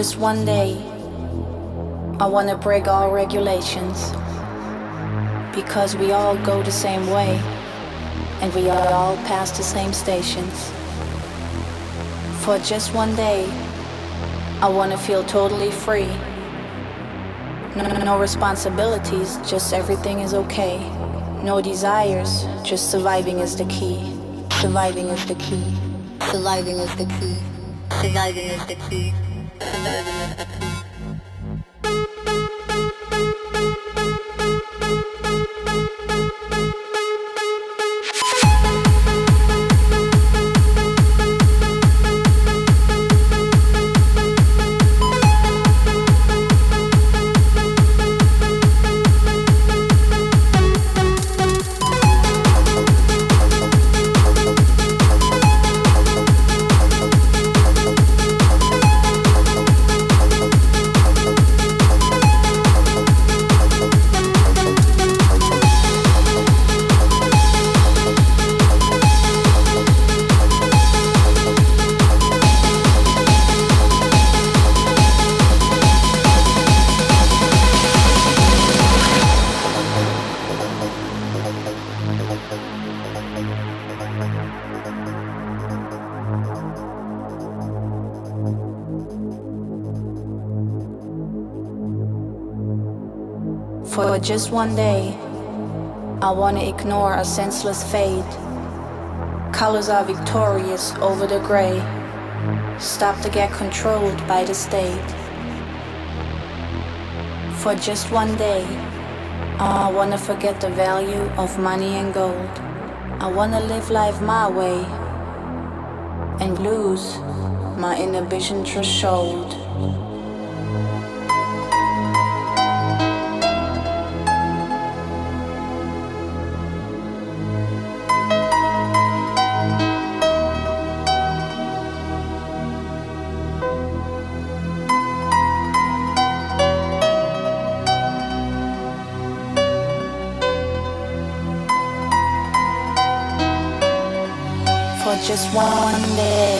just one day, I wanna break all regulations. Because we all go the same way, and we all pass the same stations. For just one day, I wanna feel totally free. No, no responsibilities, just everything is okay. No desires, just surviving is the key. Surviving is the key. Surviving is the key. Surviving is the key. Thank you. Just one day, I wanna ignore a senseless fate. Colors are victorious over the gray. Stop to get controlled by the state. For just one day, oh, I wanna forget the value of money and gold. I wanna live life my way and lose my inhibition threshold. Just one day.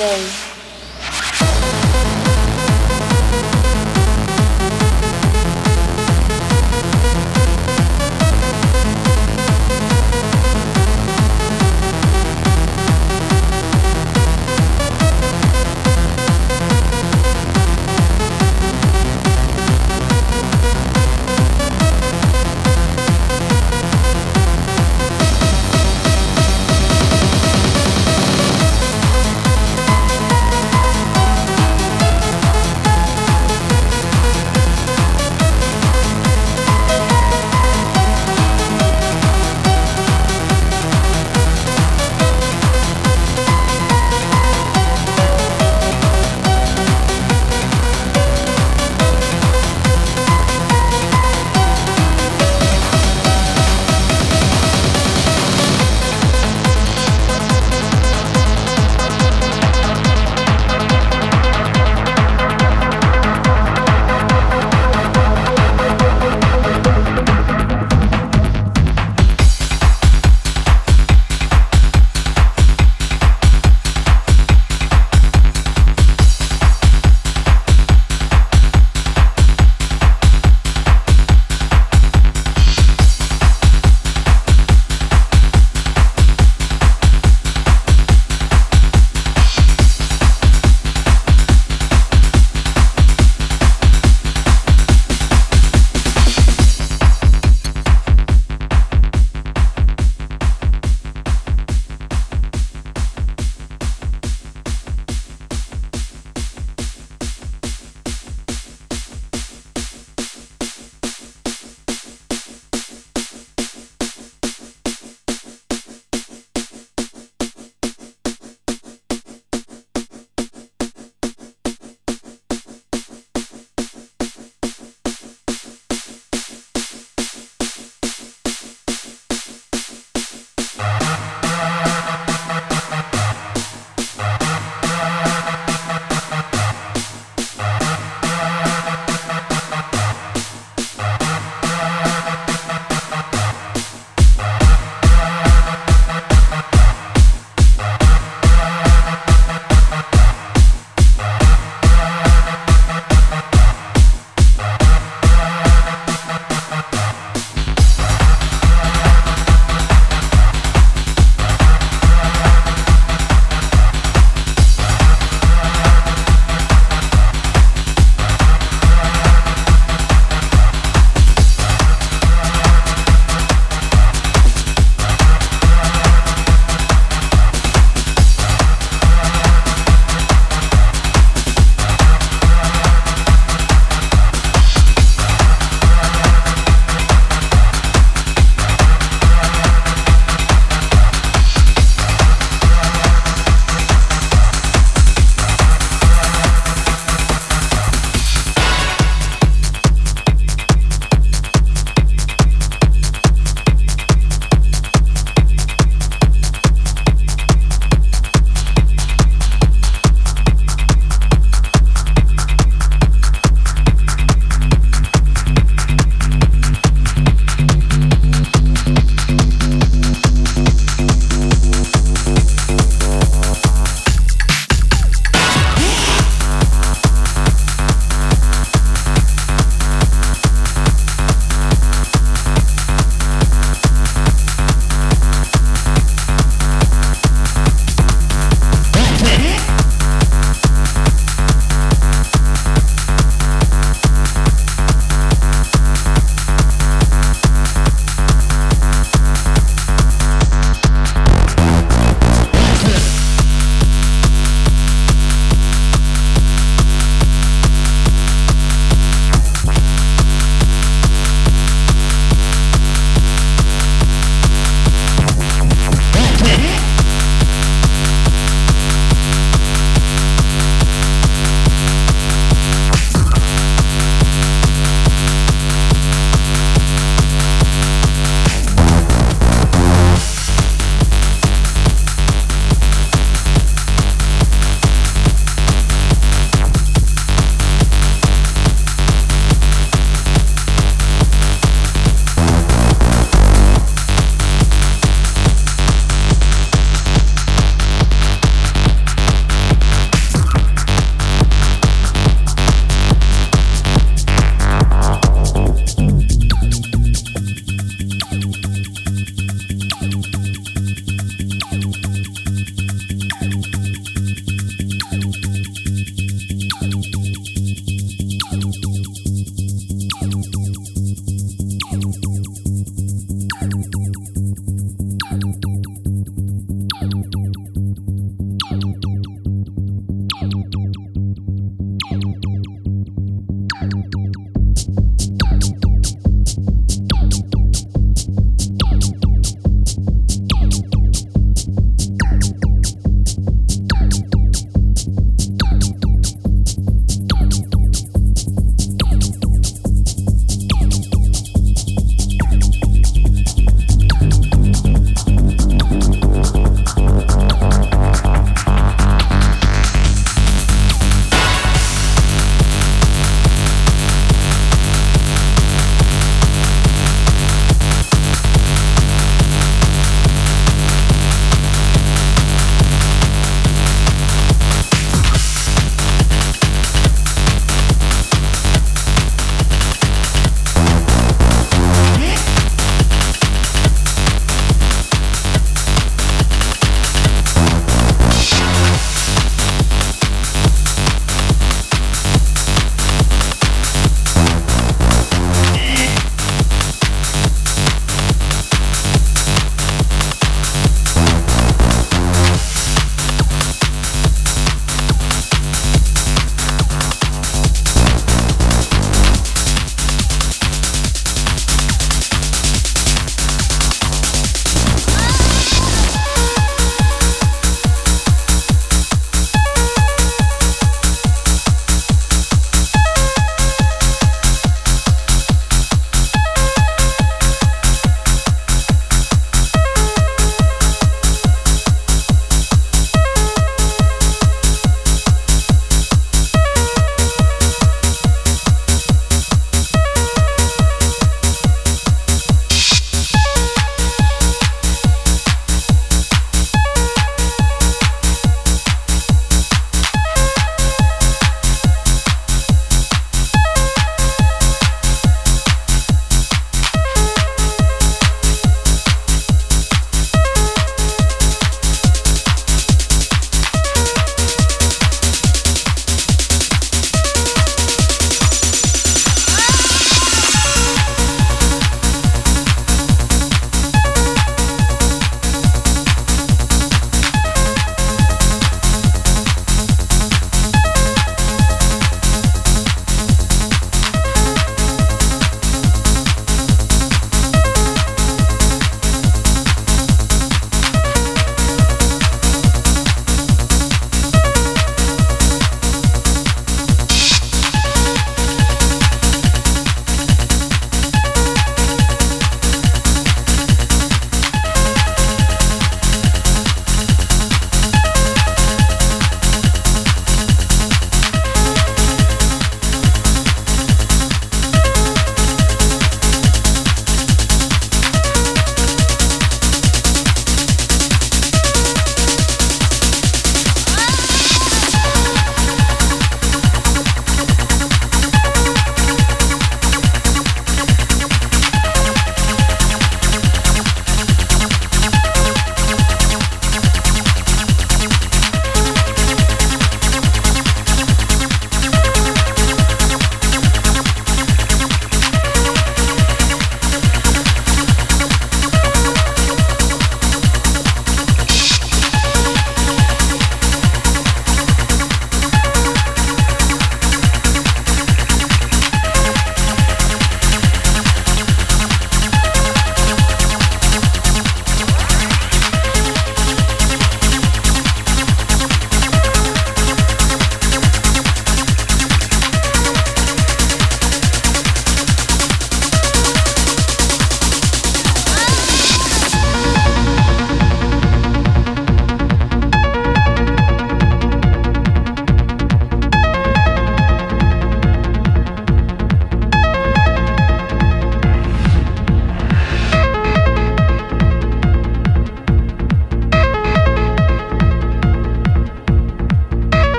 One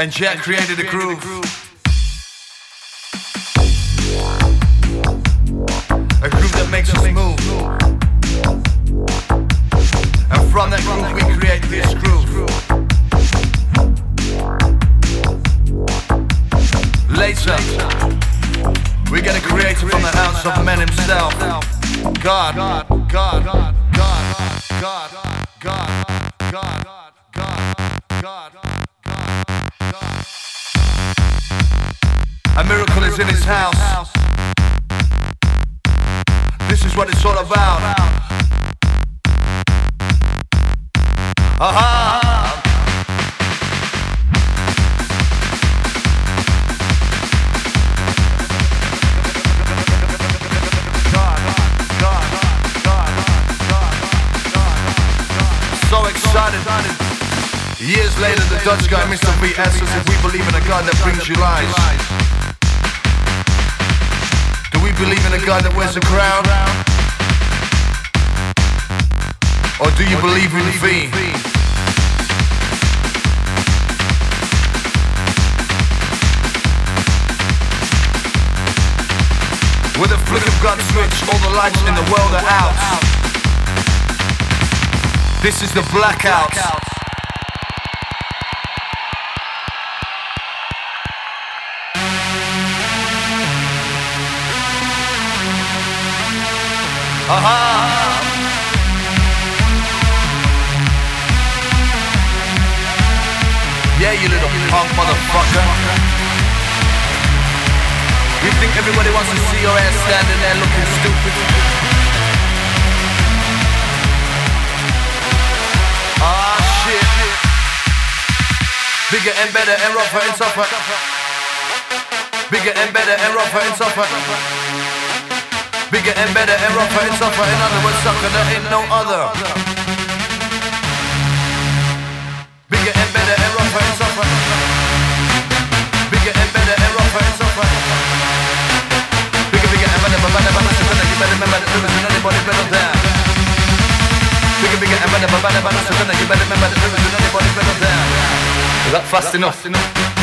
and Jack created a groove. V? With a flick of God's switch, all the lights in the world are out. This is the blackout. You little punk motherfucker. You think everybody wants to see your ass standing there looking stupid? Ah, shit. Bigger and better and rougher and tougher. Bigger and better and rougher and tougher. Bigger and better and rougher and tougher. In other words, sucker, there ain't no other. getting better and and better, better, better and better better, better, better and better that fast enough? Fast enough?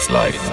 It's like